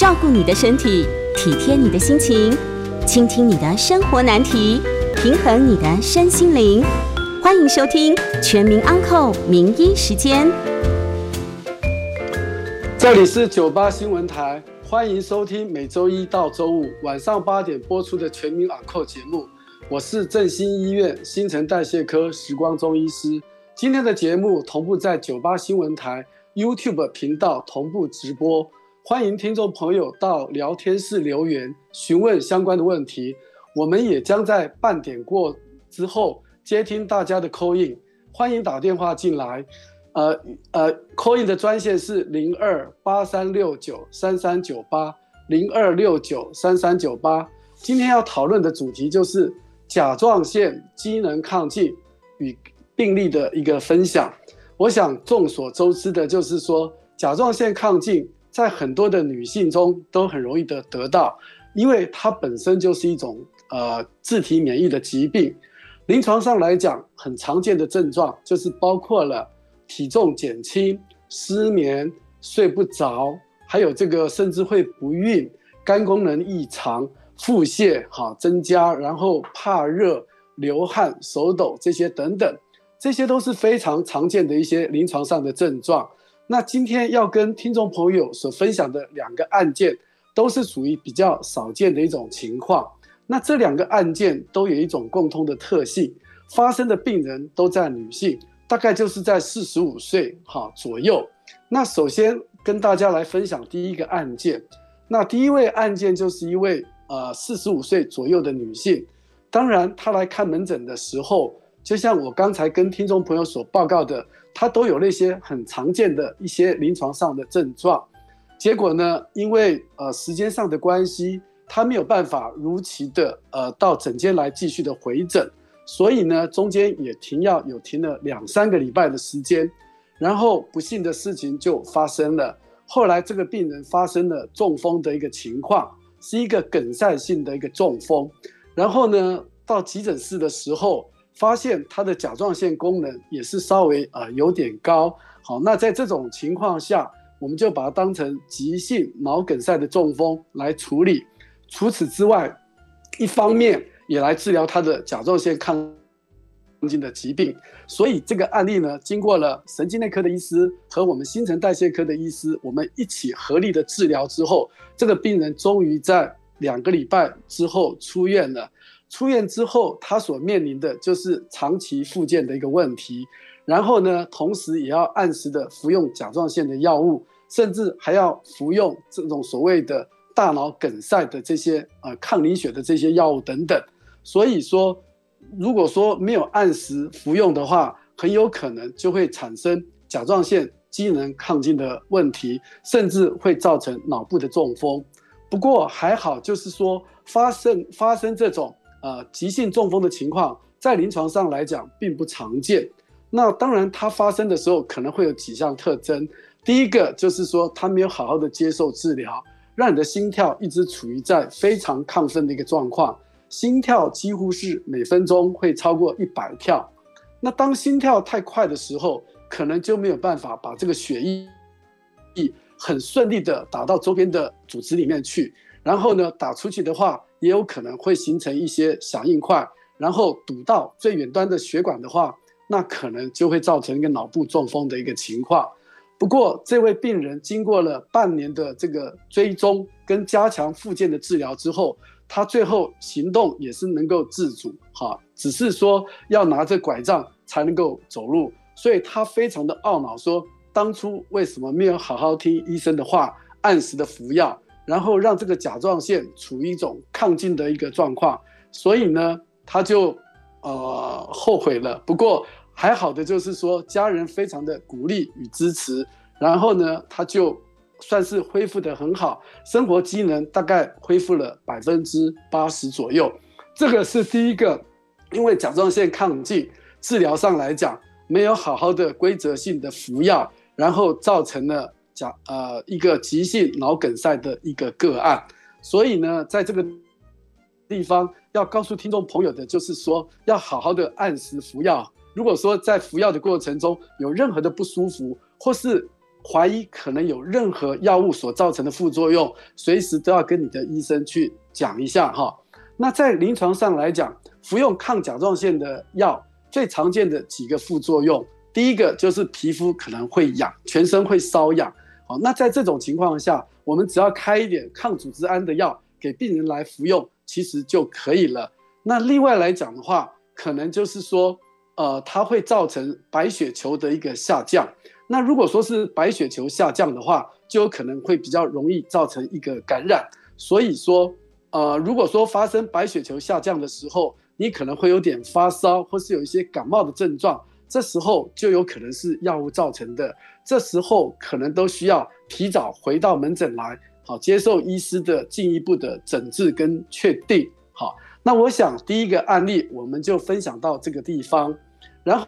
照顾你的身体，体贴你的心情，倾听你的生活难题，平衡你的身心灵。欢迎收听《全民安扣名医时间》。这里是九八新闻台，欢迎收听每周一到周五晚上八点播出的《全民安扣》节目。我是振兴医院新陈代谢科时光中医师。今天的节目同步在九八新闻台 YouTube 频道同步直播。欢迎听众朋友到聊天室留言询问相关的问题，我们也将在半点过之后接听大家的 call in，欢迎打电话进来，呃呃 call in 的专线是零二八三六九三三九八零二六九三三九八。今天要讨论的主题就是甲状腺机能亢进与病例的一个分享。我想众所周知的就是说甲状腺亢进。在很多的女性中都很容易的得到，因为它本身就是一种呃自体免疫的疾病。临床上来讲，很常见的症状就是包括了体重减轻、失眠、睡不着，还有这个甚至会不孕、肝功能异常、腹泻哈增加，然后怕热、流汗、手抖这些等等，这些都是非常常见的一些临床上的症状。那今天要跟听众朋友所分享的两个案件，都是属于比较少见的一种情况。那这两个案件都有一种共通的特性，发生的病人都在女性，大概就是在四十五岁哈左右。那首先跟大家来分享第一个案件。那第一位案件就是一位呃四十五岁左右的女性，当然她来看门诊的时候，就像我刚才跟听众朋友所报告的。他都有那些很常见的一些临床上的症状，结果呢，因为呃时间上的关系，他没有办法如期的呃到诊间来继续的回诊，所以呢，中间也停药有停了两三个礼拜的时间，然后不幸的事情就发生了，后来这个病人发生了中风的一个情况，是一个梗塞性的一个中风，然后呢，到急诊室的时候。发现他的甲状腺功能也是稍微呃有点高，好，那在这种情况下，我们就把它当成急性脑梗塞的中风来处理。除此之外，一方面也来治疗他的甲状腺亢进的疾病。所以这个案例呢，经过了神经内科的医师和我们新陈代谢科的医师，我们一起合力的治疗之后，这个病人终于在两个礼拜之后出院了。出院之后，他所面临的就是长期复健的一个问题，然后呢，同时也要按时的服用甲状腺的药物，甚至还要服用这种所谓的大脑梗塞的这些呃抗凝血的这些药物等等。所以说，如果说没有按时服用的话，很有可能就会产生甲状腺机能亢进的问题，甚至会造成脑部的中风。不过还好，就是说发生发生这种。呃，急性中风的情况在临床上来讲并不常见。那当然，它发生的时候可能会有几项特征。第一个就是说，它没有好好的接受治疗，让你的心跳一直处于在非常亢奋的一个状况，心跳几乎是每分钟会超过一百跳。那当心跳太快的时候，可能就没有办法把这个血液很顺利的打到周边的组织里面去。然后呢，打出去的话，也有可能会形成一些小硬块，然后堵到最远端的血管的话，那可能就会造成一个脑部中风的一个情况。不过，这位病人经过了半年的这个追踪跟加强复健的治疗之后，他最后行动也是能够自主，哈，只是说要拿着拐杖才能够走路，所以他非常的懊恼，说当初为什么没有好好听医生的话，按时的服药。然后让这个甲状腺处于一种亢进的一个状况，所以呢，他就呃后悔了。不过还好的就是说，家人非常的鼓励与支持，然后呢，他就算是恢复得很好，生活机能大概恢复了百分之八十左右。这个是第一个，因为甲状腺亢进治疗上来讲，没有好好的规则性的服药，然后造成了。呃，一个急性脑梗塞的一个个案，所以呢，在这个地方要告诉听众朋友的，就是说要好好的按时服药。如果说在服药的过程中有任何的不舒服，或是怀疑可能有任何药物所造成的副作用，随时都要跟你的医生去讲一下哈。那在临床上来讲，服用抗甲状腺的药最常见的几个副作用，第一个就是皮肤可能会痒，全身会瘙痒。好，那在这种情况下，我们只要开一点抗组织胺的药给病人来服用，其实就可以了。那另外来讲的话，可能就是说，呃，它会造成白血球的一个下降。那如果说是白血球下降的话，就有可能会比较容易造成一个感染。所以说，呃，如果说发生白血球下降的时候，你可能会有点发烧，或是有一些感冒的症状，这时候就有可能是药物造成的。这时候可能都需要提早回到门诊来，好，接受医师的进一步的诊治跟确定。好。那我想第一个案例我们就分享到这个地方，然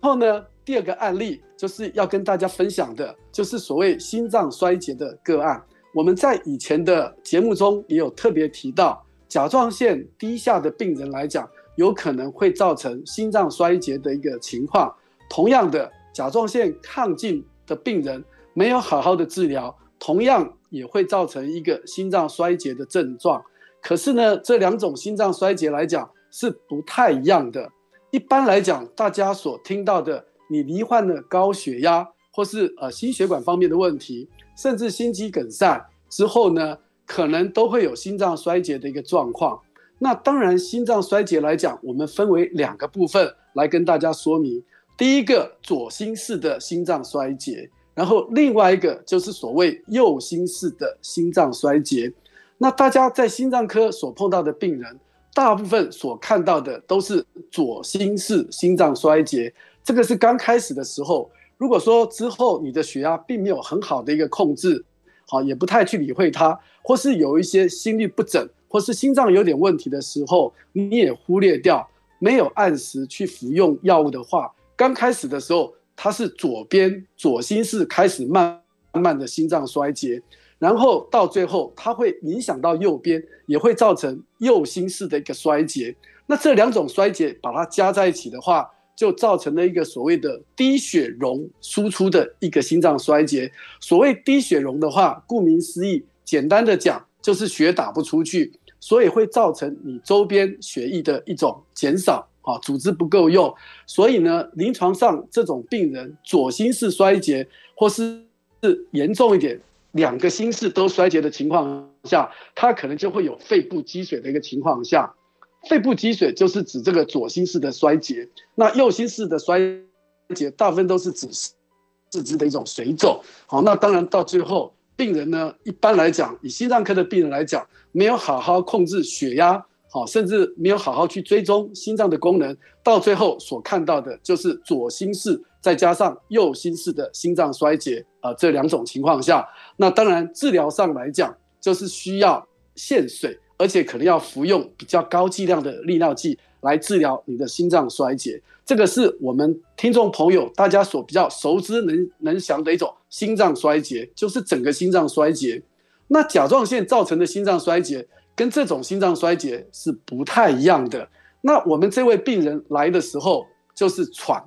后呢，第二个案例就是要跟大家分享的，就是所谓心脏衰竭的个案。我们在以前的节目中也有特别提到，甲状腺低下的病人来讲，有可能会造成心脏衰竭的一个情况。同样的，甲状腺亢进的病人没有好好的治疗，同样也会造成一个心脏衰竭的症状。可是呢，这两种心脏衰竭来讲是不太一样的。一般来讲，大家所听到的，你罹患了高血压，或是呃心血管方面的问题，甚至心肌梗塞之后呢，可能都会有心脏衰竭的一个状况。那当然，心脏衰竭来讲，我们分为两个部分来跟大家说明。第一个，左心室的心脏衰竭，然后另外一个就是所谓右心室的心脏衰竭。那大家在心脏科所碰到的病人，大部分所看到的都是左心室心脏衰竭，这个是刚开始的时候。如果说之后你的血压并没有很好的一个控制，好，也不太去理会它，或是有一些心律不整，或是心脏有点问题的时候，你也忽略掉，没有按时去服用药物的话，刚开始的时候，它是左边左心室开始慢慢的心脏衰竭。然后到最后，它会影响到右边，也会造成右心室的一个衰竭。那这两种衰竭把它加在一起的话，就造成了一个所谓的低血容输出的一个心脏衰竭。所谓低血容的话，顾名思义，简单的讲就是血打不出去，所以会造成你周边血液的一种减少啊，组织不够用。所以呢，临床上这种病人左心室衰竭，或是是严重一点。两个心室都衰竭的情况下，他可能就会有肺部积水的一个情况下，肺部积水就是指这个左心室的衰竭。那右心室的衰竭大部分都是指四肢的一种水肿。好，那当然到最后，病人呢，一般来讲，以心脏科的病人来讲，没有好好控制血压，好，甚至没有好好去追踪心脏的功能，到最后所看到的就是左心室。再加上右心室的心脏衰竭，啊、呃，这两种情况下，那当然治疗上来讲，就是需要限水，而且可能要服用比较高剂量的利尿剂来治疗你的心脏衰竭。这个是我们听众朋友大家所比较熟知能能详的一种心脏衰竭，就是整个心脏衰竭。那甲状腺造成的心脏衰竭跟这种心脏衰竭是不太一样的。那我们这位病人来的时候就是喘。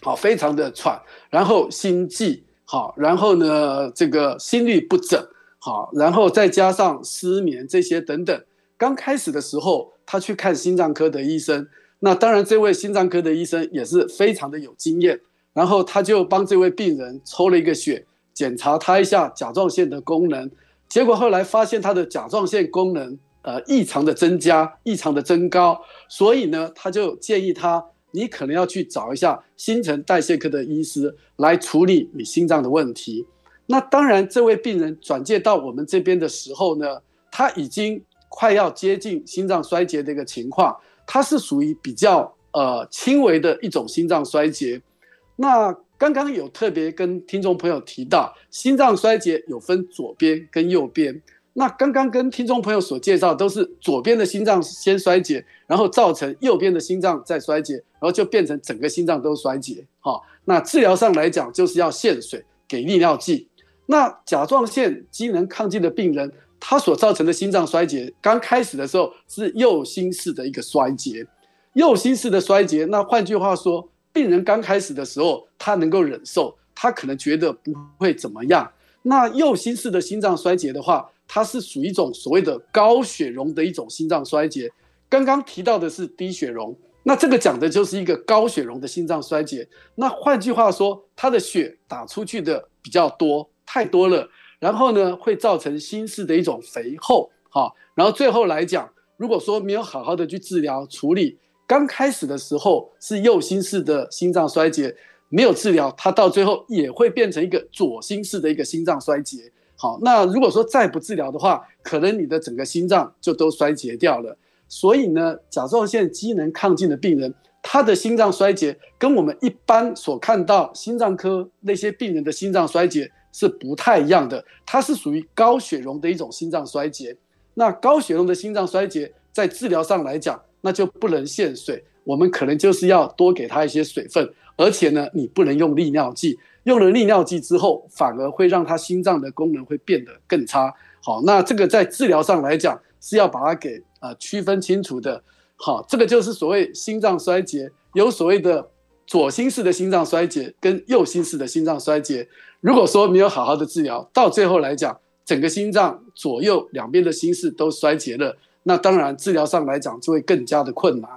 好，非常的喘，然后心悸，好，然后呢，这个心律不整，好，然后再加上失眠这些等等。刚开始的时候，他去看心脏科的医生，那当然这位心脏科的医生也是非常的有经验，然后他就帮这位病人抽了一个血，检查他一下甲状腺的功能，结果后来发现他的甲状腺功能呃异常的增加，异常的增高，所以呢，他就建议他。你可能要去找一下新陈代谢科的医师来处理你心脏的问题。那当然，这位病人转介到我们这边的时候呢，他已经快要接近心脏衰竭的一个情况，它是属于比较呃轻微的一种心脏衰竭。那刚刚有特别跟听众朋友提到，心脏衰竭有分左边跟右边。那刚刚跟听众朋友所介绍都是左边的心脏先衰竭，然后造成右边的心脏再衰竭，然后就变成整个心脏都衰竭。好，那治疗上来讲就是要限水，给利尿剂。那甲状腺机能亢进的病人，他所造成的心脏衰竭，刚开始的时候是右心室的一个衰竭，右心室的衰竭。那换句话说，病人刚开始的时候他能够忍受。他可能觉得不会怎么样。那右心室的心脏衰竭的话，它是属于一种所谓的高血容的一种心脏衰竭。刚刚提到的是低血容，那这个讲的就是一个高血容的心脏衰竭。那换句话说，他的血打出去的比较多，太多了，然后呢，会造成心室的一种肥厚，哈，然后最后来讲，如果说没有好好的去治疗处理，刚开始的时候是右心室的心脏衰竭，没有治疗，它到最后也会变成一个左心室的一个心脏衰竭。好，那如果说再不治疗的话，可能你的整个心脏就都衰竭掉了。所以呢，甲状腺机能亢进的病人，他的心脏衰竭跟我们一般所看到心脏科那些病人的心脏衰竭是不太一样的。它是属于高血容的一种心脏衰竭。那高血容的心脏衰竭，在治疗上来讲，那就不能限水，我们可能就是要多给他一些水分，而且呢，你不能用利尿剂，用了利尿剂之后，反而会让他心脏的功能会变得更差。好，那这个在治疗上来讲是要把它给啊、呃、区分清楚的。好，这个就是所谓心脏衰竭，有所谓的左心室的心脏衰竭跟右心室的心脏衰竭。如果说没有好好的治疗，到最后来讲，整个心脏左右两边的心室都衰竭了。那当然，治疗上来讲就会更加的困难。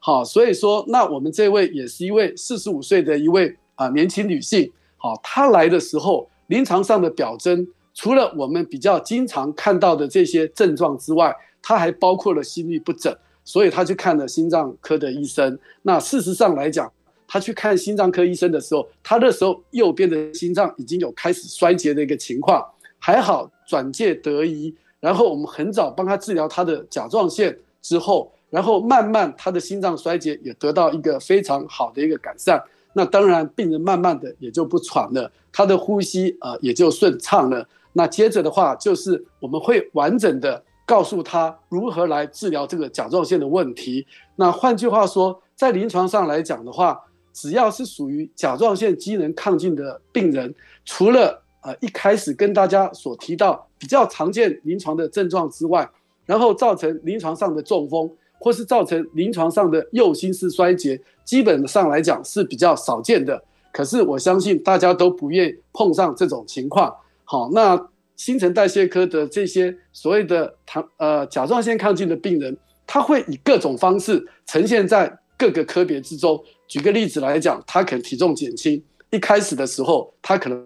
好，所以说，那我们这位也是一位四十五岁的一位啊、年轻女性。好，她来的时候，临床上的表征，除了我们比较经常看到的这些症状之外，她还包括了心律不整，所以她去看了心脏科的医生。那事实上来讲，他去看心脏科医生的时候，他那时候右边的心脏已经有开始衰竭的一个情况，还好转介得宜。然后我们很早帮他治疗他的甲状腺之后，然后慢慢他的心脏衰竭也得到一个非常好的一个改善。那当然，病人慢慢的也就不喘了，他的呼吸啊、也就顺畅了。那接着的话，就是我们会完整的告诉他如何来治疗这个甲状腺的问题。那换句话说，在临床上来讲的话，只要是属于甲状腺机能亢进的病人，除了呃一开始跟大家所提到。比较常见临床的症状之外，然后造成临床上的中风，或是造成临床上的右心室衰竭，基本上来讲是比较少见的。可是我相信大家都不愿碰上这种情况。好，那新陈代谢科的这些所谓的糖呃甲状腺亢进的病人，他会以各种方式呈现在各个科别之中。举个例子来讲，他可能体重减轻，一开始的时候他可能。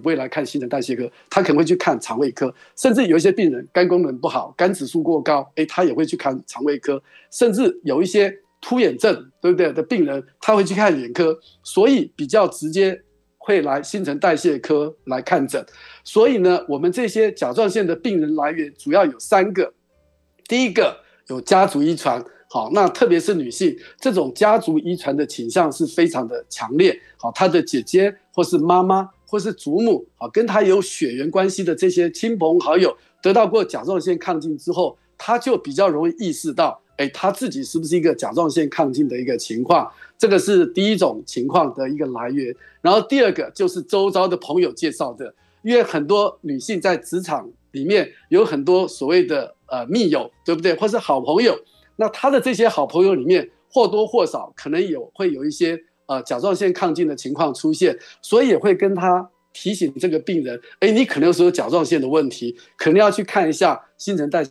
不会来看新陈代谢科，他可能会去看肠胃科，甚至有一些病人肝功能不好，肝指数过高，诶，他也会去看肠胃科，甚至有一些突眼症，对不对的病人，他会去看眼科，所以比较直接会来新陈代谢科来看诊。所以呢，我们这些甲状腺的病人来源主要有三个，第一个有家族遗传，好，那特别是女性，这种家族遗传的倾向是非常的强烈，好，她的姐姐或是妈妈。或是祖母好，跟她有血缘关系的这些亲朋好友，得到过甲状腺亢进之后，她就比较容易意识到，哎，她自己是不是一个甲状腺亢进的一个情况？这个是第一种情况的一个来源。然后第二个就是周遭的朋友介绍的，因为很多女性在职场里面有很多所谓的呃密友，对不对？或是好朋友，那他的这些好朋友里面或多或少可能有会有一些。呃，甲状腺亢进的情况出现，所以也会跟他提醒这个病人，哎，你可能是有甲状腺的问题，可能要去看一下新陈代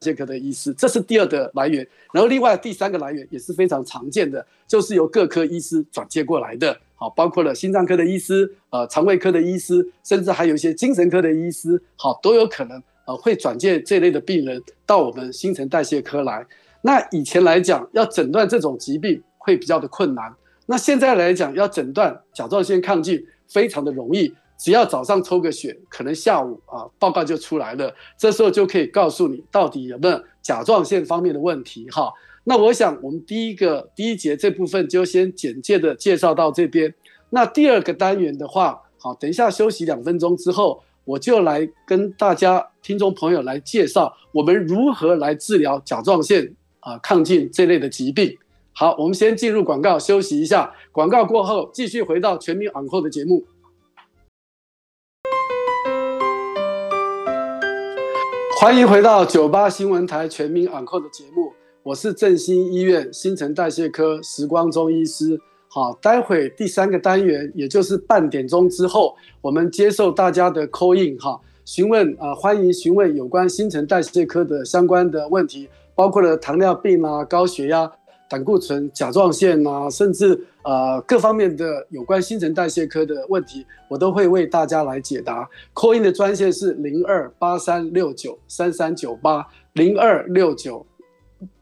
谢科的医师，这是第二个来源。然后另外第三个来源也是非常常见的，就是由各科医师转接过来的，好，包括了心脏科的医师、呃，肠胃科的医师，甚至还有一些精神科的医师，好，都有可能呃会转介这类的病人到我们新陈代谢科来。那以前来讲，要诊断这种疾病会比较的困难。那现在来讲，要诊断甲状腺亢进非常的容易，只要早上抽个血，可能下午啊报告就出来了，这时候就可以告诉你到底有没有甲状腺方面的问题哈。那我想我们第一个第一节这部分就先简介的介绍到这边。那第二个单元的话，好，等一下休息两分钟之后，我就来跟大家听众朋友来介绍我们如何来治疗甲状腺啊亢进这类的疾病。好，我们先进入广告，休息一下。广告过后，继续回到全民昂扣的节目。欢迎回到九八新闻台全民昂扣的节目，我是振兴医院新陈代谢科时光中医师。好，待会第三个单元，也就是半点钟之后，我们接受大家的 call in 哈，询问啊，欢迎询问有关新陈代谢科的相关的问题，包括了糖尿病啊、高血压、胆固醇、甲状腺啊，甚至呃各方面的有关新陈代谢科的问题，我都会为大家来解答。call in 的专线是零二八三六九三三九八零二六九。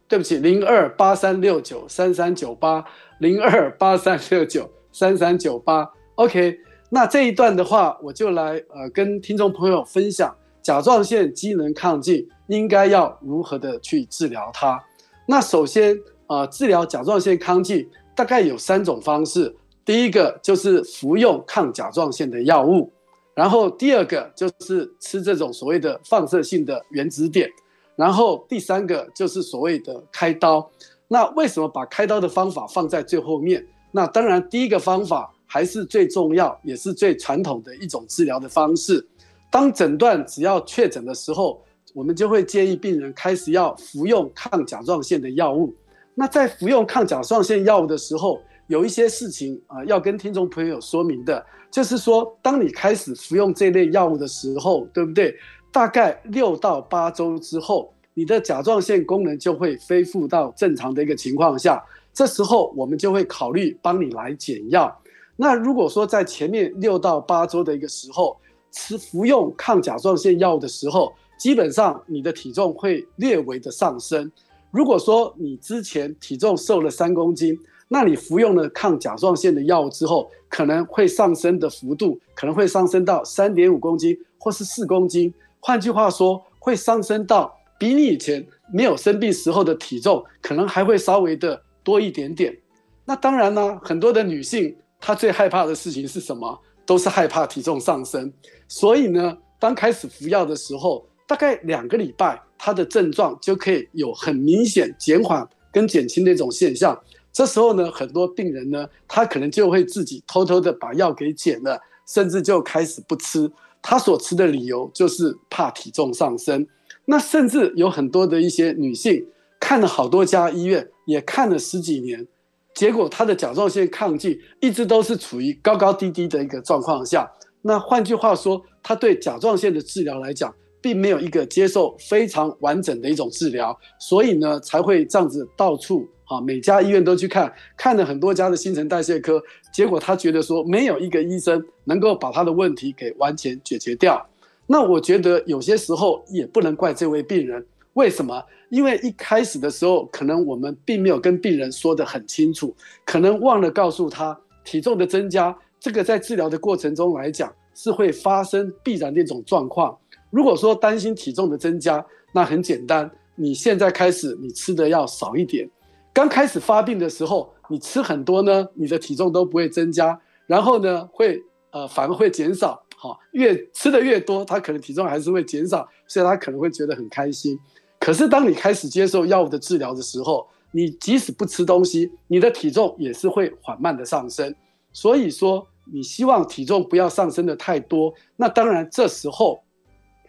对不起，零二八三六九三三九八，零二八三六九三三九八。OK，那这一段的话，我就来呃跟听众朋友分享甲状腺机能亢进应该要如何的去治疗它。那首先呃治疗甲状腺亢进大概有三种方式，第一个就是服用抗甲状腺的药物，然后第二个就是吃这种所谓的放射性的原子碘。然后第三个就是所谓的开刀，那为什么把开刀的方法放在最后面？那当然，第一个方法还是最重要，也是最传统的一种治疗的方式。当诊断只要确诊的时候，我们就会建议病人开始要服用抗甲状腺的药物。那在服用抗甲状腺药物的时候，有一些事情啊、要跟听众朋友说明的，就是说，当你开始服用这类药物的时候，对不对？大概六到八周之后，你的甲状腺功能就会恢复到正常的一个情况下，这时候我们就会考虑帮你来减药。那如果说在前面六到八周的一个时候，吃服用抗甲状腺药物的时候，基本上你的体重会略微的上升。如果说你之前体重瘦了三公斤，那你服用了抗甲状腺的药物之后，可能会上升的幅度可能会上升到三点五公斤或是四公斤。换句话说，会上升到比你以前没有生病时候的体重，可能还会稍微的多一点点。那当然呢，很多的女性她最害怕的事情是什么？都是害怕体重上升。所以呢，当开始服药的时候，大概两个礼拜，她的症状就可以有很明显减缓跟减轻的一种现象。这时候呢，很多病人呢，他可能就会自己偷偷的把药给减了，甚至就开始不吃。她所吃的理由就是怕体重上升，那甚至有很多的一些女性看了好多家医院，也看了十几年，结果她的甲状腺亢进一直都是处于高高低低的一个状况下。那换句话说，她对甲状腺的治疗来讲，并没有一个接受非常完整的一种治疗，所以呢，才会这样子到处。啊，每家医院都去看，看了很多家的新陈代谢科，结果他觉得说没有一个医生能够把他的问题给完全解决掉。那我觉得有些时候也不能怪这位病人，为什么？因为一开始的时候，可能我们并没有跟病人说得很清楚，可能忘了告诉他体重的增加，这个在治疗的过程中来讲是会发生必然的一种状况。如果说担心体重的增加，那很简单，你现在开始你吃的要少一点。刚开始发病的时候，你吃很多呢，你的体重都不会增加，然后呢，会呃反而会减少。好，越吃的越多，他可能体重还是会减少，所以他可能会觉得很开心。可是当你开始接受药物的治疗的时候，你即使不吃东西，你的体重也是会缓慢的上升。所以说，你希望体重不要上升的太多，那当然这时候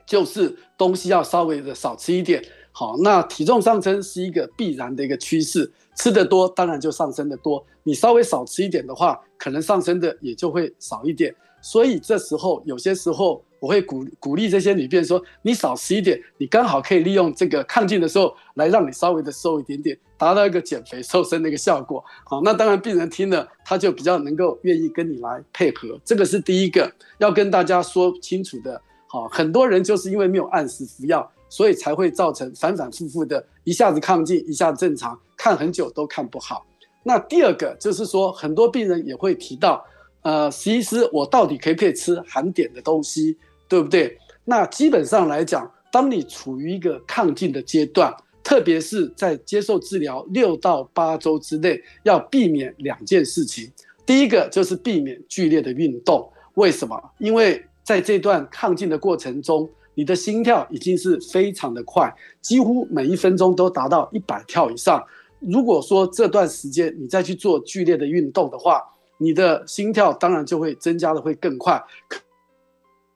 就是东西要稍微的少吃一点。好，那体重上升是一个必然的一个趋势，吃得多当然就上升得多。你稍微少吃一点的话，可能上升的也就会少一点。所以这时候有些时候我会鼓鼓励这些女病人说：你少吃一点，你刚好可以利用这个亢进的时候来让你稍微的瘦一点点，达到一个减肥瘦身的一个效果。好，那当然病人听了他就比较能够愿意跟你来配合。这个是第一个要跟大家说清楚的。好，很多人就是因为没有按时服药。所以才会造成反反复复的，一下子亢进，一下子正常，看很久都看不好。那第二个就是说，很多病人也会提到，呃，实际师，我到底可不可以吃含碘的东西，对不对？那基本上来讲，当你处于一个亢进的阶段，特别是在接受治疗六到八周之内，要避免两件事情。第一个就是避免剧烈的运动，为什么？因为在这段亢进的过程中。你的心跳已经是非常的快，几乎每一分钟都达到一百跳以上。如果说这段时间你再去做剧烈的运动的话，你的心跳当然就会增加的会更快，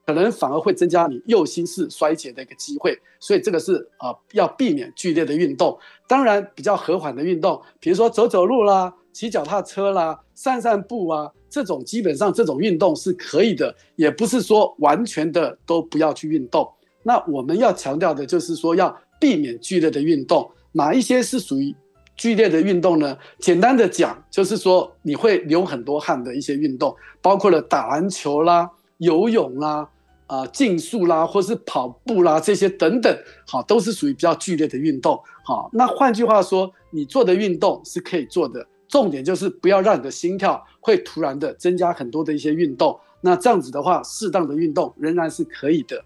可能反而会增加你右心室衰竭的一个机会。所以这个是啊、要避免剧烈的运动。当然比较和缓的运动，比如说走走路啦。骑脚踏车啦、散散步啊，这种基本上这种运动是可以的，也不是说完全的都不要去运动。那我们要强调的就是说要避免剧烈的运动，哪一些是属于剧烈的运动呢？简单的讲，就是说你会流很多汗的一些运动，包括了打篮球啦、游泳啦。啊，竞速啦，或是跑步啦，这些等等，好，都是属于比较剧烈的运动。好，那换句话说，你做的运动是可以做的，重点就是不要让你的心跳会突然的增加很多的一些运动。那这样子的话，适当的运动仍然是可以的。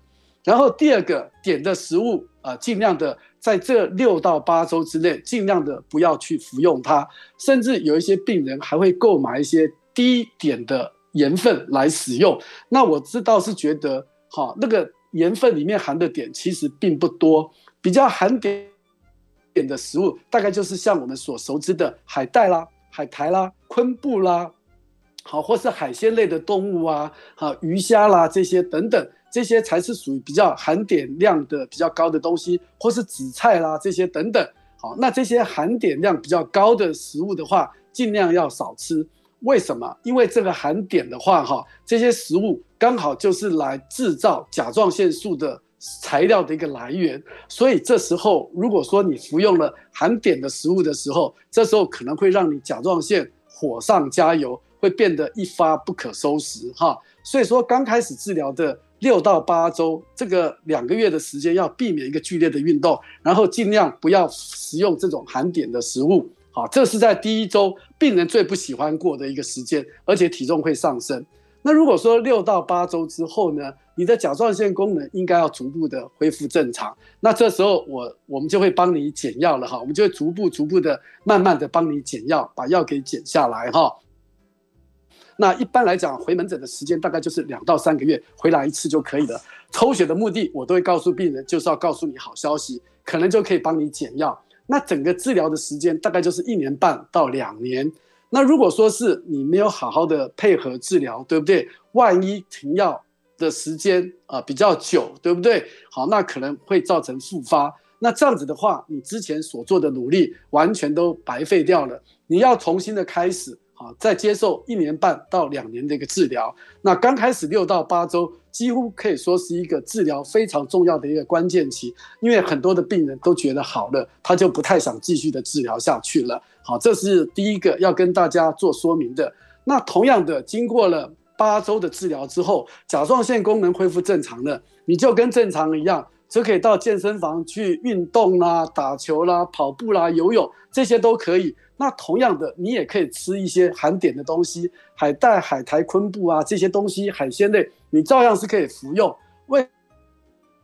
然后第二个点的食物啊，尽量的在这六到八周之内，尽量的不要去服用它。甚至有一些病人还会购买一些低碘的盐分来使用。那我知道是觉得。好，那个盐分里面含的碘其实并不多，比较含碘碘的食物，大概就是像我们所熟知的海带啦、海苔啦、昆布啦，好，或是海鲜类的动物啊，好，鱼虾啦这些等等，这些才是属于比较含碘量的比较高的东西，或是紫菜啦这些等等。好，那这些含碘量比较高的食物的话，尽量要少吃。为什么？因为这个含碘的话，哈，这些食物刚好就是来制造甲状腺素的材料的一个来源，所以这时候如果说你服用了含碘的食物的时候，这时候可能会让你甲状腺火上加油，会变得一发不可收拾，哈。所以说刚开始治疗的六到八周，这个两个月的时间要避免一个剧烈的运动，然后尽量不要食用这种含碘的食物。好，这是在第一周病人最不喜欢过的一个时间，而且体重会上升。那如果说六到八周之后呢，你的甲状腺功能应该要逐步的恢复正常。那这时候我我们就会帮你减药了哈，我们就会逐步逐步的慢慢的帮你减药，把药给减下来哈。那一般来讲，回门诊的时间大概就是两到三个月，回来一次就可以了。抽血的目的我都会告诉病人，就是要告诉你好消息，可能就可以帮你减药。那整个治疗的时间大概就是一年半到两年。那如果说是你没有好好的配合治疗，对不对？万一停药的时间啊比较久，对不对？好，那可能会造成复发。那这样子的话，你之前所做的努力完全都白费掉了。你要重新的开始。啊，再接受一年半到两年的一个治疗，那刚开始六到八周，几乎可以说是一个治疗非常重要的一个关键期，因为很多的病人都觉得好了，他就不太想继续的治疗下去了。好，这是第一个要跟大家做说明的。那同样的，经过了八周的治疗之后，甲状腺功能恢复正常了，你就跟正常一样。就可以到健身房去运动啦、打球啦、跑步啦、游泳，这些都可以。那同样的，你也可以吃一些含碘的东西，海带、海苔、昆布啊这些东西，海鲜类，你照样是可以服用。为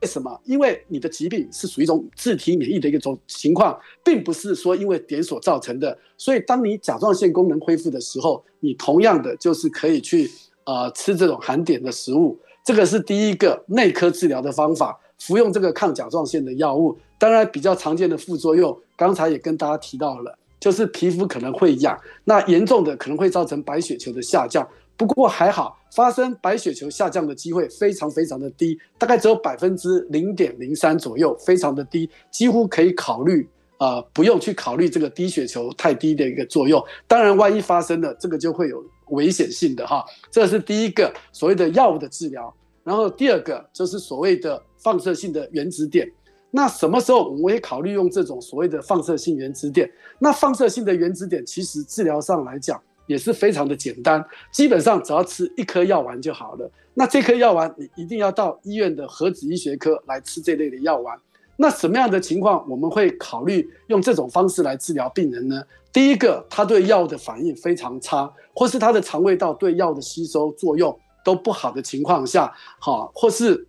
为什么？因为你的疾病是属于一种自体免疫的一种情况，并不是说因为碘所造成的。所以，当你甲状腺功能恢复的时候，你同样的就是可以去呃吃这种含碘的食物。这个是第一个内科治疗的方法。服用这个抗甲状腺的药物，当然比较常见的副作用，刚才也跟大家提到了，就是皮肤可能会痒，那严重的可能会造成白血球的下降。不过还好，发生白血球下降的机会非常非常的低，大概只有百分之零点零三左右，非常的低，几乎可以考虑啊、呃，不用去考虑这个低血球太低的一个作用。当然，万一发生了，这个就会有危险性的哈。这是第一个所谓的药物的治疗。然后第二个就是所谓的放射性的原子点，那什么时候我们会考虑用这种所谓的放射性原子点？那放射性的原子点其实治疗上来讲也是非常的简单，基本上只要吃一颗药丸就好了。那这颗药丸你一定要到医院的核子医学科来吃这类的药丸。那什么样的情况我们会考虑用这种方式来治疗病人呢？第一个，他对药的反应非常差，或是他的肠胃道对药的吸收作用。都不好的情况下，好，或是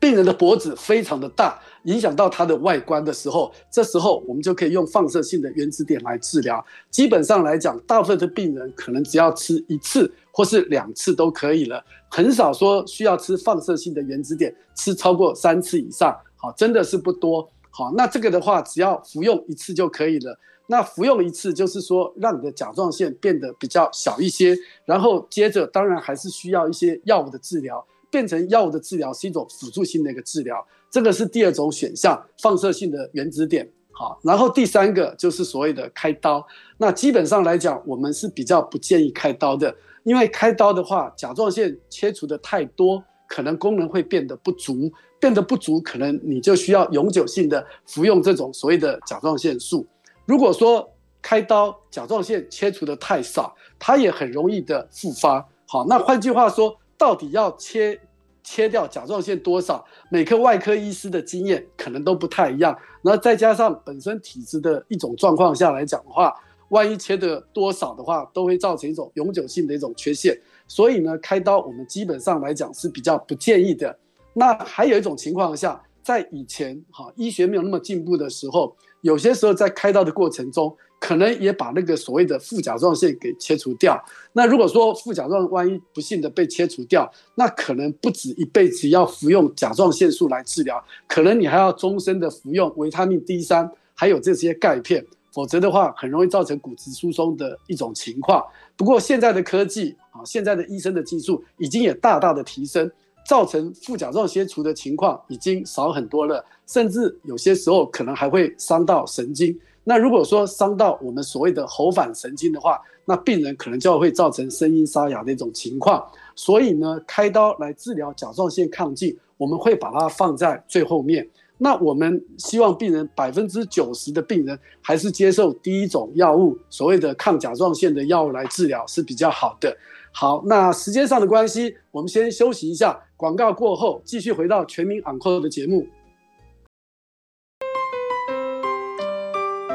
病人的脖子非常的大，影响到他的外观的时候，这时候我们就可以用放射性的原子点来治疗。基本上来讲，大部分的病人可能只要吃一次或是两次都可以了，很少说需要吃放射性的原子点吃超过三次以上，好，真的是不多。好，那这个的话，只要服用一次就可以了。那服用一次，就是说让你的甲状腺变得比较小一些，然后接着当然还是需要一些药物的治疗，变成药物的治疗是一种辅助性的一个治疗，这个是第二种选项，放射性的原子碘。好，然后第三个就是所谓的开刀。那基本上来讲，我们是比较不建议开刀的，因为开刀的话，甲状腺切除的太多，可能功能会变得不足，变得不足，可能你就需要永久性的服用这种所谓的甲状腺素。如果说开刀甲状腺切除的太少，它也很容易的复发。好，那换句话说，到底要切？切掉甲状腺多少？每个外科医师的经验可能都不太一样。那再加上本身体质的一种状况下来讲的话，万一切的多少的话，都会造成一种永久性的一种缺陷。所以呢，开刀我们基本上来讲是比较不建议的。那还有一种情况下，在以前哈医学没有那么进步的时候，有些时候在开刀的过程中。可能也把那个所谓的副甲状腺给切除掉。那如果说副甲状万一不幸的被切除掉，那可能不止一辈子要服用甲状腺素来治疗，可能你还要终身的服用维他命 D 三，还有这些钙片，否则的话很容易造成骨质疏松的一种情况。不过现在的科技啊，现在的医生的技术已经也大大的提升，造成副甲状腺切除的情况已经少很多了，甚至有些时候可能还会伤到神经。那如果说伤到我们所谓的喉返神经的话，那病人可能就会造成声音沙哑的一种情况。所以呢，开刀来治疗甲状腺亢进，我们会把它放在最后面。那我们希望病人百分之九十的病人还是接受第一种药物，所谓的抗甲状腺的药物来治疗是比较好的。好，那时间上的关系，我们先休息一下，广告过后继续回到全民昂扣的节目。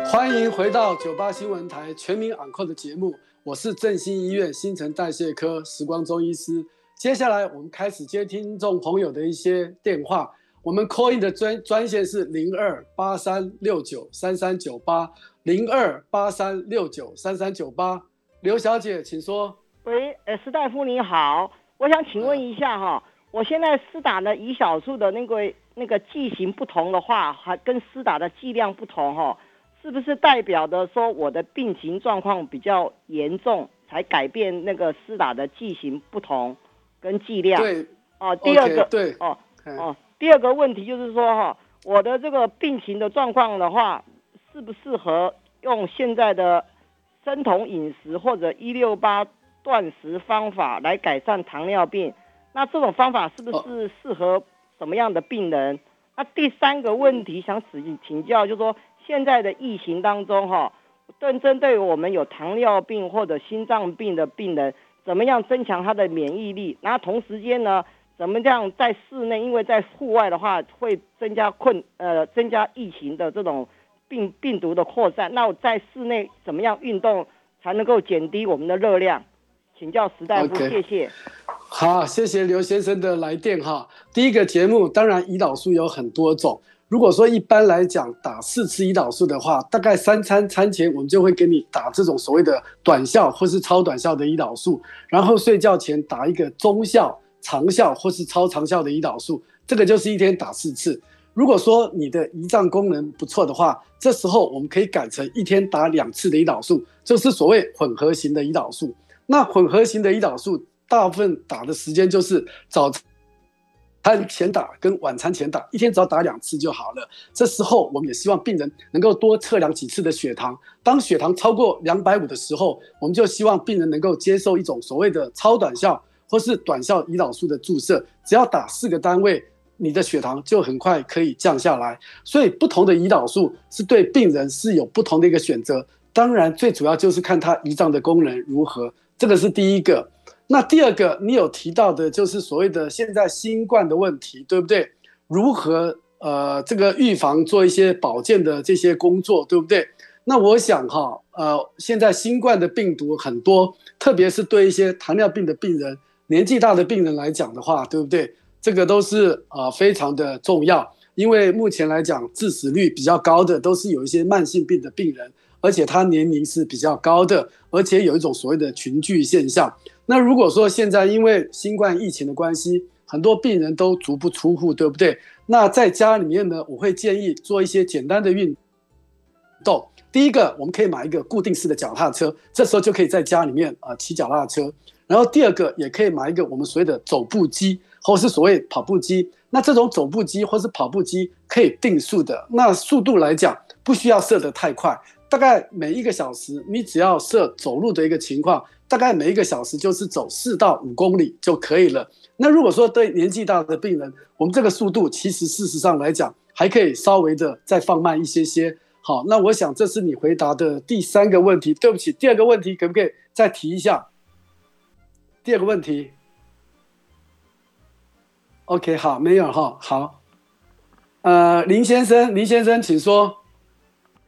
欢迎回到九八新闻台全民昂扣的节目，我是振兴医院新陈代谢科时光中医师。接下来我们开始接听众朋友的一些电话。我们 call in 的专专线是零二八三六九三三九八零二八三六九三三九八。刘小姐，请说。喂，呃，施大夫你好，我想请问一下哈，我现在施打的胰岛素的那个那个剂型不同的话，还跟施打的剂量不同哈。是不是代表的说我的病情状况比较严重，才改变那个施打的剂型不同跟剂量？对，哦，第二个，对，哦，哦，第二个问题就是说哈，我的这个病情的状况的话，适不适合用现在的生酮饮食或者一六八断食方法来改善糖尿病？那这种方法是不是适合什么样的病人？那第三个问题想请请教，就是说。现在的疫情当中，哈，对针对我们有糖尿病或者心脏病的病人，怎么样增强他的免疫力？然后同时间呢，怎么样在室内？因为在户外的话，会增加困呃增加疫情的这种病病毒的扩散。那我在室内怎么样运动才能够减低我们的热量？请教石大夫.谢谢。好，谢谢刘先生的来电哈。第一个节目，当然胰岛素有很多种。如果说一般来讲打四次胰岛素的话，大概三餐餐前我们就会给你打这种所谓的短效或是超短效的胰岛素，然后睡觉前打一个中效、长效或是超长效的胰岛素，这个就是一天打四次。如果说你的胰脏功能不错的话，这时候我们可以改成一天打两次的胰岛素，就是所谓混合型的胰岛素。那混合型的胰岛素大部分打的时间就是早。餐前打跟晚餐前打，一天只要打两次就好了。这时候我们也希望病人能够多测量几次的血糖。当血糖超过两百五的时候，我们就希望病人能够接受一种所谓的超短效或是短效胰岛素的注射。只要打四个单位，你的血糖就很快可以降下来。所以不同的胰岛素是对病人是有不同的一个选择。当然，最主要就是看他胰脏的功能如何。这个是第一个。那第二个，你有提到的就是所谓的现在新冠的问题，对不对？如何呃这个预防做一些保健的这些工作，对不对？那我想哈，呃，现在新冠的病毒很多，特别是对一些糖尿病的病人、年纪大的病人来讲的话，对不对？这个都是呃非常的重要，因为目前来讲致死率比较高的都是有一些慢性病的病人，而且他年龄是比较高的，而且有一种所谓的群聚现象。那如果说现在因为新冠疫情的关系，很多病人都足不出户，对不对？那在家里面呢，我会建议做一些简单的运动。第一个，我们可以买一个固定式的脚踏车，这时候就可以在家里面啊骑脚踏车。然后第二个，也可以买一个我们所谓的走步机，或是所谓跑步机。那这种走步机或是跑步机可以定速的，那速度来讲。不需要设得太快，大概每一个小时你只要设走路的一个情况，大概每一个小时就是走四到五公里就可以了。那如果说对年纪大的病人，我们这个速度其实事实上来讲还可以稍微的再放慢一些些。好，那我想这是你回答的第三个问题。对不起，第二个问题可不可以再提一下？第二个问题。OK，好，没有哈，好。呃，林先生，林先生，请说。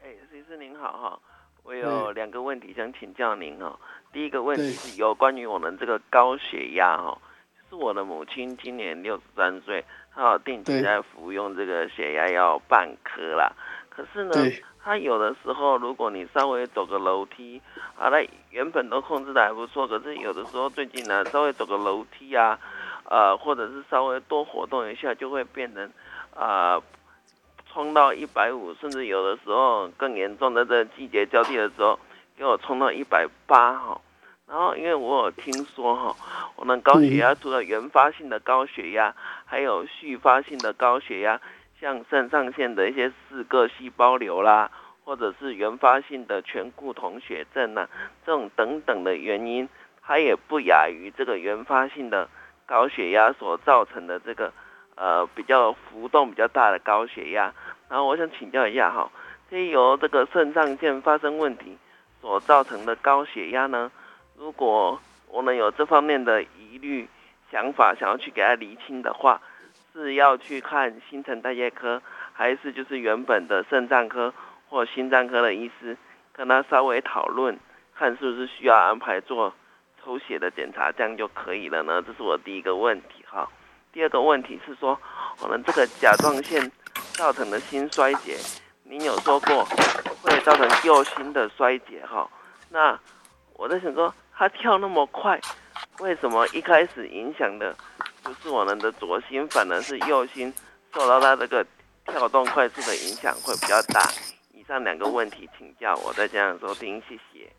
哎，徐医师您好哈，我有两个问题想请教您哈。第一个问题是有关于我们这个高血压哈，就是我的母亲今年六十三岁，她有定期在服用这个血压药半颗啦。可是呢，她有的时候如果你稍微走个楼梯，啊，那原本都控制的还不错，可是有的时候最近呢，稍微走个楼梯啊，呃，或者是稍微多活动一下，就会变成。啊、呃，冲到一百五，甚至有的时候更严重的，这季节交替的时候，给我冲到一百八哈。然后因为我有听说哈，我们高血压除了原发性的高血压，还有续发性的高血压，像肾上腺的一些四个细胞瘤啦，或者是原发性的醛固酮血症呐，这种等等的原因，它也不亚于这个原发性的高血压所造成的这个。呃，比较浮动比较大的高血压，然后我想请教一下哈，这由这个肾上腺发生问题所造成的高血压呢，如果我们有这方面的疑虑想法，想要去给他厘清的话，是要去看新陈代谢科，还是就是原本的肾脏科或心脏科的医师跟他稍微讨论，看是不是需要安排做抽血的检查，这样就可以了呢？这是我第一个问题哈。第二个问题是说，我们这个甲状腺造成的心衰竭，您有说过造成右心的衰竭哈？那我在想说，他跳那么快，为什么一开始影响的不是我们的左心，反而是右心受到他这个跳动快速的影响会比较大？以上两个问题请教我，再这样收听，谢谢。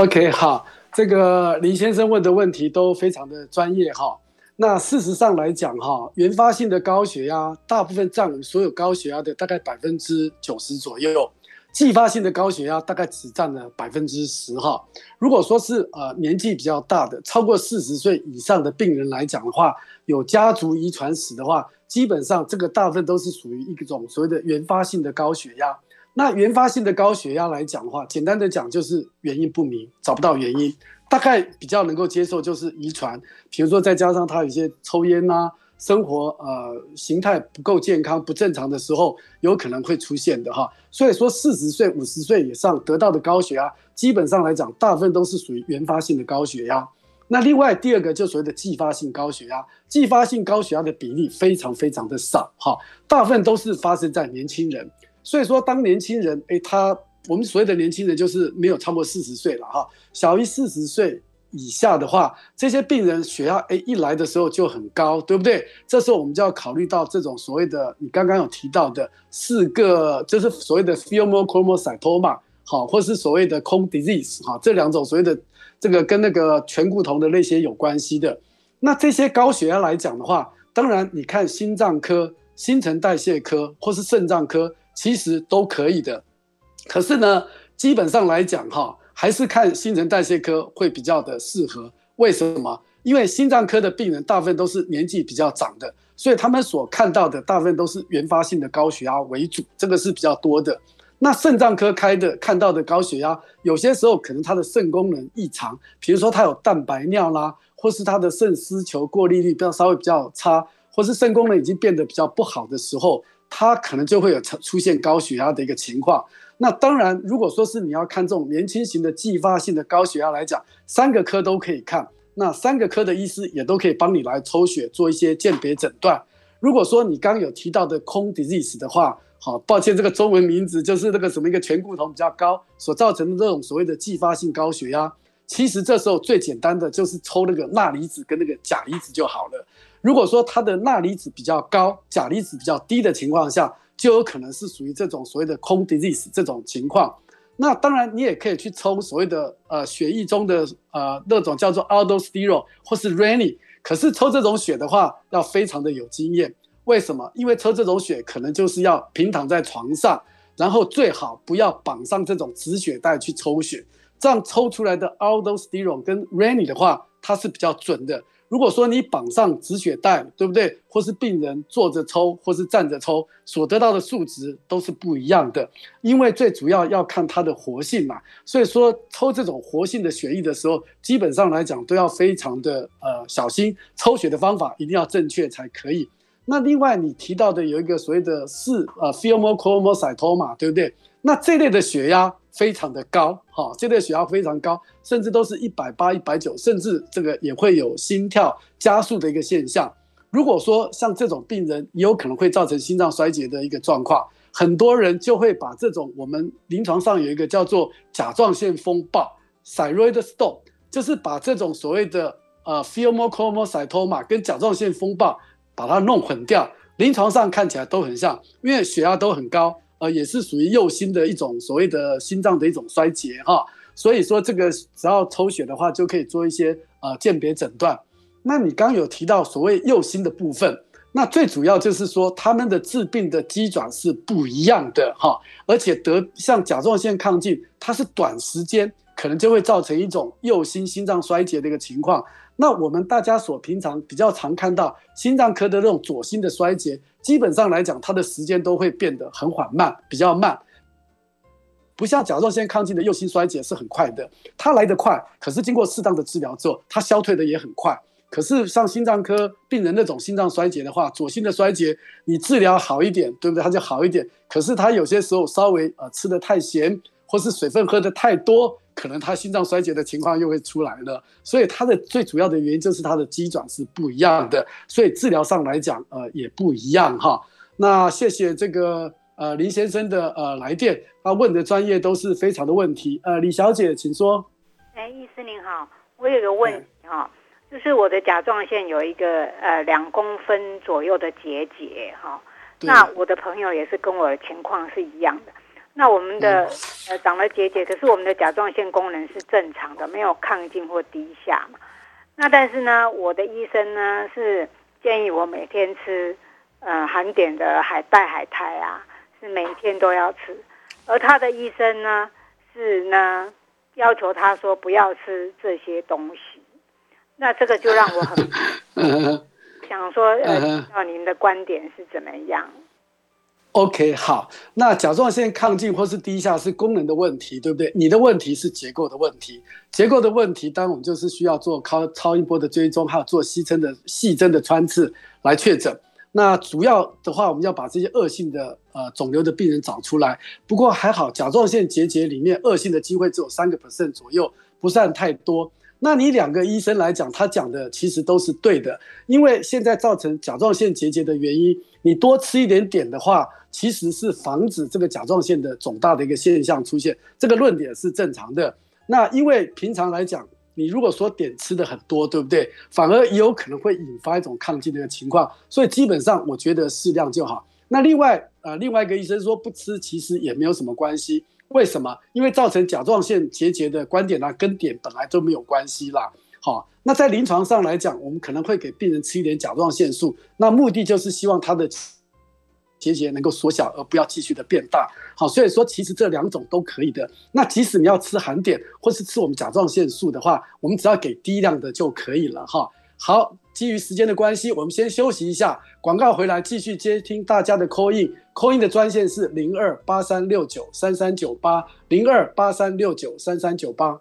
OK，好，这个林先生问的问题都非常的专业哈。那事实上来讲，哈，原发性的高血压大部分占所有高血压的大概百分之九十左右，继发性的高血压大概只占了百分之十，哈。如果说是呃年纪比较大的，超过四十岁以上的病人来讲的话，有家族遗传史的话，基本上这个大部分都是属于一种所谓的原发性的高血压。那原发性的高血压来讲的话，简单的讲就是原因不明，找不到原因。大概比较能够接受就是遗传，比如说再加上他有一些抽烟呐，生活呃形态不够健康、不正常的时候，有可能会出现的哈。所以说四十岁、五十岁以上得到的高血压，基本上来讲，大部分都是属于原发性的高血压。那另外第二个就所谓的继发性高血压，继发性高血压的比例非常非常的少哈，大部分都是发生在年轻人。所以说当年轻人诶他。我们所谓的年轻人就是没有超过四十岁了哈，小于四十岁以下的话，这些病人血压诶一来的时候就很高，对不对？这时候我们就要考虑到这种所谓的你刚刚有提到的四个，就是所谓的 pheochromocytoma 好，或是所谓的 con disease 哈，这两种所谓的这个跟那个醛固酮的那些有关系的。那这些高血压来讲的话，当然你看心脏科、新陈代谢科或是肾脏科，其实都可以的。可是呢，基本上来讲哈，还是看新陈代谢科会比较的适合。为什么？因为心脏科的病人大部分都是年纪比较长的，所以他们所看到的大部分都是原发性的高血压为主，这个是比较多的。那肾脏科开的看到的高血压，有些时候可能他的肾功能异常，比如说他有蛋白尿啦，或是他的肾丝球过滤率比较稍微比较差，或是肾功能已经变得比较不好的时候，他可能就会有出现高血压的一个情况。那当然，如果说是你要看这种年轻型的继发性的高血压来讲，三个科都可以看。那三个科的医师也都可以帮你来抽血做一些鉴别诊断。如果说你刚有提到的 Cone disease 的话，好，抱歉，这个中文名字就是那个什么一个醛固酮比较高所造成的这种所谓的继发性高血压。其实这时候最简单的就是抽那个钠离子跟那个钾离子就好了。如果说它的钠离子比较高，钾离子比较低的情况下，就有可能是属于这种所谓的空 disease 这种情况。那当然，你也可以去抽所谓的呃血液中的呃那种叫做 aldosterol 或是 renal。可是抽这种血的话，要非常的有经验。为什么？因为抽这种血可能就是要平躺在床上，然后最好不要绑上这种止血带去抽血，这样抽出来的 aldosterol 跟 Reni 的话，它是比较准的。如果说你绑上止血带，对不对？或是病人坐着抽，或是站着抽，所得到的数值都是不一样的。因为最主要要看它的活性嘛，所以说抽这种活性的血液的时候，基本上来讲都要非常的呃小心，抽血的方法一定要正确才可以。那另外你提到的有一个所谓的四呃 pheochromocytoma，对不对？那这类的血压非常的高，哈，这类血压非常高，甚至都是一百八、一百九，甚至这个也会有心跳加速的一个现象。如果说像这种病人，也有可能会造成心脏衰竭的一个状况，很多人就会把这种我们临床上有一个叫做甲状腺风暴 （thyroid storm），就是把这种所谓的呃 pheochromocytoma 跟甲状腺风暴把它弄混掉。临床上看起来都很像，因为血压都很高。呃，也是属于右心的一种所谓的心脏的一种衰竭哈，所以说这个只要抽血的话，就可以做一些呃鉴别诊断。那你刚有提到所谓右心的部分，那最主要就是说他们的致病的机转是不一样的哈，而且得像甲状腺亢进，它是短时间可能就会造成一种右心心脏衰竭的一个情况。那我们大家所平常比较常看到心脏科的那种左心的衰竭，基本上来讲，它的时间都会变得很缓慢，比较慢，不像甲状腺亢进的右心衰竭是很快的，它来得快，可是经过适当的治疗之后，它消退的也很快。可是像心脏科病人那种心脏衰竭的话，左心的衰竭，你治疗好一点，对不对？它就好一点。可是它有些时候稍微呃吃的太咸，或是水分喝的太多。可能他心脏衰竭的情况又会出来了，所以他的最主要的原因就是他的机转是不一样的，所以治疗上来讲，呃，也不一样哈。那谢谢这个呃林先生的呃来电，他问的专业都是非常的问题。呃，李小姐，请说。哎，医师您好，我有个问题哈，就是我的甲状腺有一个呃两公分左右的结节哈，那我的朋友也是跟我的情况是一样的。那我们的呃长了结节，可是我们的甲状腺功能是正常的，没有亢进或低下嘛。那但是呢，我的医生呢是建议我每天吃呃含碘的海带海苔啊，是每天都要吃。而他的医生呢是呢要求他说不要吃这些东西。那这个就让我很 想说呃，知道您的观点是怎么样？OK，好，那甲状腺亢进或是低下是功能的问题，对不对？你的问题是结构的问题，结构的问题，当然我们就是需要做超超音波的追踪，还有做细针的细针的穿刺来确诊。那主要的话，我们要把这些恶性的呃肿瘤的病人找出来。不过还好，甲状腺结节里面恶性的机会只有三个 percent 左右，不算太多。那你两个医生来讲，他讲的其实都是对的，因为现在造成甲状腺结节的原因，你多吃一点碘的话，其实是防止这个甲状腺的肿大的一个现象出现，这个论点是正常的。那因为平常来讲，你如果说碘吃的很多，对不对？反而有可能会引发一种亢进的情况，所以基本上我觉得适量就好。那另外，呃，另外一个医生说不吃，其实也没有什么关系。为什么？因为造成甲状腺结节的观点呢，跟碘本来就没有关系啦。好，那在临床上来讲，我们可能会给病人吃一点甲状腺素，那目的就是希望他的结节能够缩小，而不要继续的变大。好，所以说其实这两种都可以的。那即使你要吃含碘或是吃我们甲状腺素的话，我们只要给低量的就可以了哈。好。基于时间的关系，我们先休息一下，广告回来继续接听大家的 call in，call in 的专线是零二八三六九三三九八零二八三六九三三九八。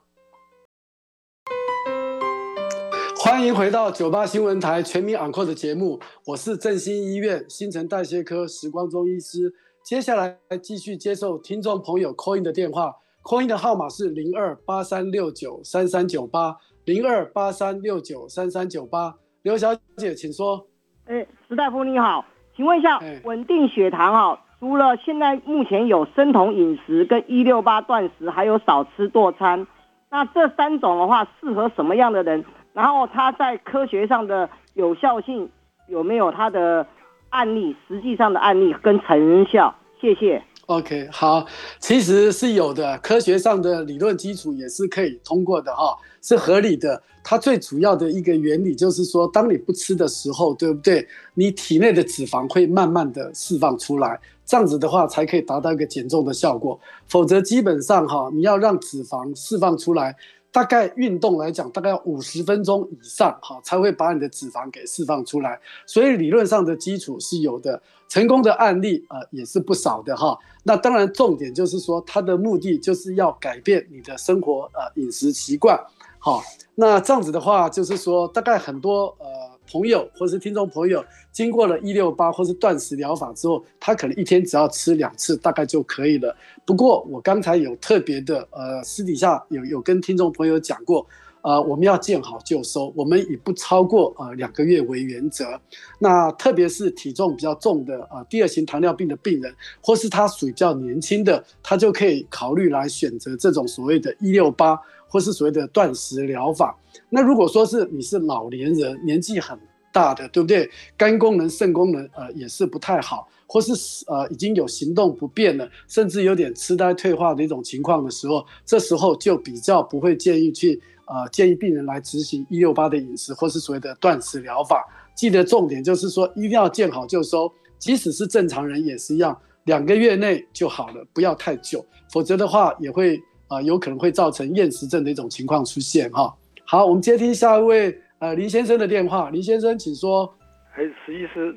欢迎回到九八新闻台全民 Uncle 的节目，我是振兴医院新陈代谢科时光中医师，接下来继续接受听众朋友 call in 的电话，call in 的号码是零二八三六九三三九八零二八三六九三三九八。刘小姐，请说。哎、欸，石大夫你好，请问一下，稳定血糖啊，除了现在目前有生酮饮食跟一六八断食，还有少吃多餐，那这三种的话适合什么样的人？然后它在科学上的有效性有没有它的案例？实际上的案例跟成效？谢谢。OK，好，其实是有的，科学上的理论基础也是可以通过的哈，是合理的。它最主要的一个原理就是说，当你不吃的时候，对不对？你体内的脂肪会慢慢的释放出来，这样子的话才可以达到一个减重的效果。否则基本上哈，你要让脂肪释放出来。大概运动来讲，大概要五十分钟以上，哈，才会把你的脂肪给释放出来。所以理论上的基础是有的，成功的案例呃也是不少的哈。那当然重点就是说，它的目的就是要改变你的生活呃饮食习惯，好，那这样子的话就是说，大概很多呃。朋友或是听众朋友，经过了一六八或是断食疗法之后，他可能一天只要吃两次，大概就可以了。不过我刚才有特别的，呃，私底下有有跟听众朋友讲过，呃，我们要见好就收，我们以不超过呃两个月为原则。那特别是体重比较重的，呃，第二型糖尿病的病人，或是他属于比较年轻的，他就可以考虑来选择这种所谓的一六八。或是所谓的断食疗法，那如果说是你是老年人，年纪很大的，对不对？肝功能、肾功能呃也是不太好，或是呃已经有行动不便了，甚至有点痴呆退化的一种情况的时候，这时候就比较不会建议去呃建议病人来执行一六八的饮食，或是所谓的断食疗法。记得重点就是说，一定要见好就收，即使是正常人也是一样，两个月内就好了，不要太久，否则的话也会。啊、呃，有可能会造成厌食症的一种情况出现哈。好，我们接听下一位呃林先生的电话。林先生，请说。哎，石医师，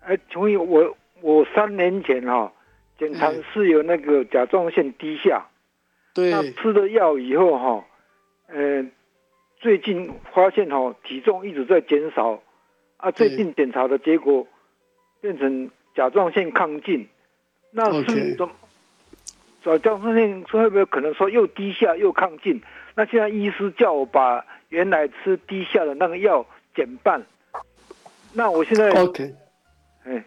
哎，请问我我三年前哈检查是有那个甲状腺低下，对，那吃了药以后哈，呃，最近发现哈体重一直在减少，啊，最近检查的结果变成甲状腺亢进，那是怎么？Okay. 甲状腺说会不会可能说又低下又亢进？那现在医师叫我把原来吃低下的那个药减半。那我现在 OK，哎，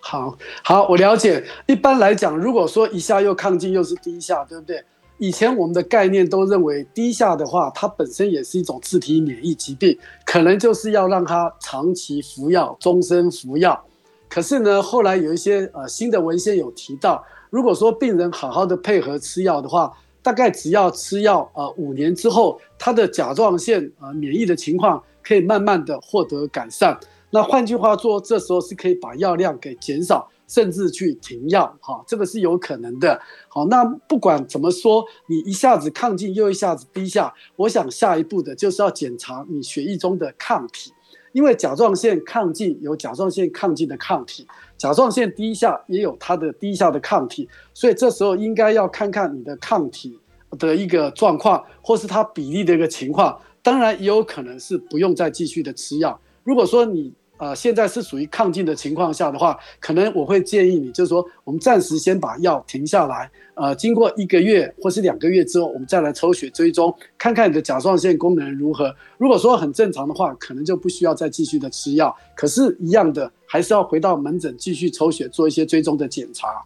好，好，我了解。一般来讲，如果说一下又亢进又是低下，对不对？以前我们的概念都认为低下的话，它本身也是一种自体免疫疾病，可能就是要让它长期服药、终身服药。可是呢，后来有一些呃新的文献有提到。如果说病人好好的配合吃药的话，大概只要吃药呃五年之后，他的甲状腺呃免疫的情况可以慢慢的获得改善。那换句话说，这时候是可以把药量给减少，甚至去停药，哈，这个是有可能的。好，那不管怎么说，你一下子亢进又一下子低下，我想下一步的就是要检查你血液中的抗体。因为甲状腺亢进有甲状腺亢进的抗体，甲状腺低下也有它的低下的抗体，所以这时候应该要看看你的抗体的一个状况，或是它比例的一个情况。当然也有可能是不用再继续的吃药。如果说你呃，现在是属于亢进的情况下的话，可能我会建议你，就是说，我们暂时先把药停下来，呃，经过一个月或是两个月之后，我们再来抽血追踪，看看你的甲状腺功能如何。如果说很正常的话，可能就不需要再继续的吃药。可是，一样的，还是要回到门诊继续抽血，做一些追踪的检查。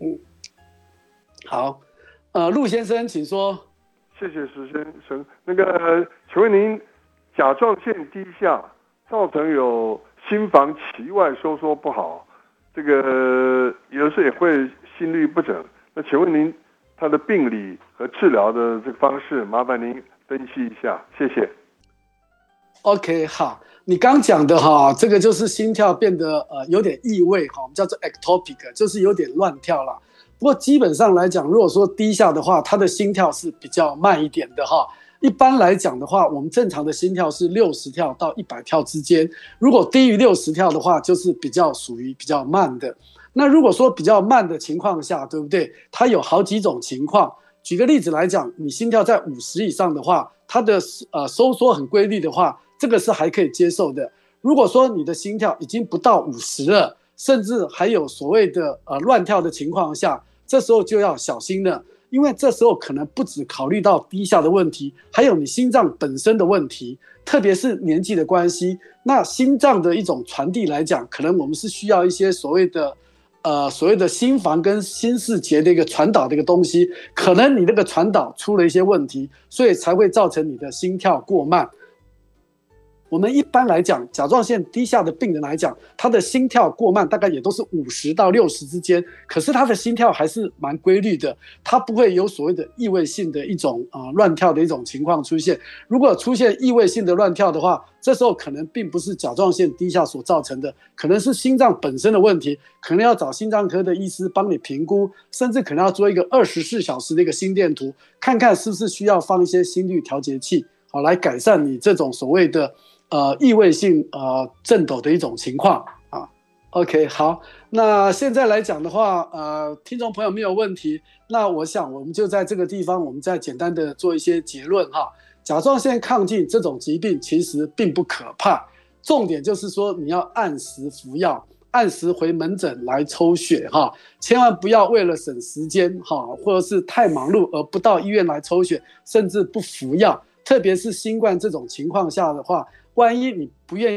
嗯，好，呃，陆先生，请说。谢谢石先生。那个，请问您甲状腺低下？造成有心房期外收缩不好，这个有时候也会心律不整。那请问您他的病理和治疗的这个方式，麻烦您分析一下，谢谢。OK，好，你刚讲的哈，这个就是心跳变得呃有点异位哈，我们叫做 ectopic，就是有点乱跳了。不过基本上来讲，如果说低下的话，他的心跳是比较慢一点的哈。一般来讲的话，我们正常的心跳是六十跳到一百跳之间。如果低于六十跳的话，就是比较属于比较慢的。那如果说比较慢的情况下，对不对？它有好几种情况。举个例子来讲，你心跳在五十以上的话，它的呃收缩很规律的话，这个是还可以接受的。如果说你的心跳已经不到五十了，甚至还有所谓的呃乱跳的情况下，这时候就要小心了。因为这时候可能不只考虑到低下的问题，还有你心脏本身的问题，特别是年纪的关系。那心脏的一种传递来讲，可能我们是需要一些所谓的，呃，所谓的心房跟心室节的一个传导的一个东西，可能你那个传导出了一些问题，所以才会造成你的心跳过慢。我们一般来讲，甲状腺低下的病人来讲，他的心跳过慢，大概也都是五十到六十之间。可是他的心跳还是蛮规律的，他不会有所谓的异位性的一种啊、乱跳的一种情况出现。如果出现异位性的乱跳的话，这时候可能并不是甲状腺低下所造成的，可能是心脏本身的问题，可能要找心脏科的医师帮你评估，甚至可能要做一个二十四小时的一个心电图，看看是不是需要放一些心率调节器，好来改善你这种所谓的。呃，异位性呃震抖的一种情况啊。OK，好，那现在来讲的话，呃，听众朋友没有问题，那我想我们就在这个地方，我们再简单的做一些结论哈。甲状腺亢进这种疾病其实并不可怕，重点就是说你要按时服药，按时回门诊来抽血哈，千万不要为了省时间哈，或者是太忙碌而不到医院来抽血，甚至不服药，特别是新冠这种情况下的话。万一你不愿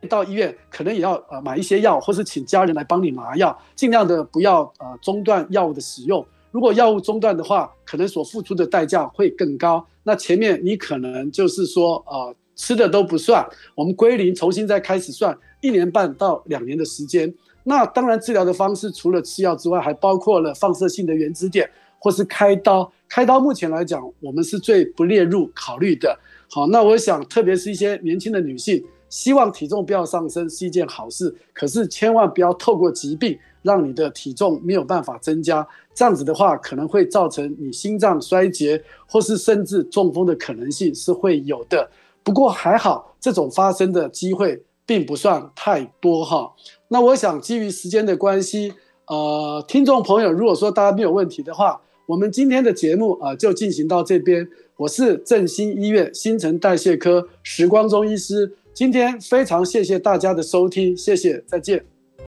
意到医院，可能也要呃买一些药，或是请家人来帮你拿药，尽量的不要呃中断药物的使用。如果药物中断的话，可能所付出的代价会更高。那前面你可能就是说呃吃的都不算，我们归零重新再开始算一年半到两年的时间。那当然治疗的方式除了吃药之外，还包括了放射性的原子点或是开刀。开刀目前来讲，我们是最不列入考虑的。好，那我想，特别是一些年轻的女性，希望体重不要上升是一件好事。可是千万不要透过疾病让你的体重没有办法增加，这样子的话可能会造成你心脏衰竭，或是甚至中风的可能性是会有的。不过还好，这种发生的机会并不算太多哈。那我想，基于时间的关系，呃，听众朋友，如果说大家没有问题的话，我们今天的节目啊，就进行到这边。我是振兴医院新陈代谢科时光中医师，今天非常谢谢大家的收听，谢谢，再见。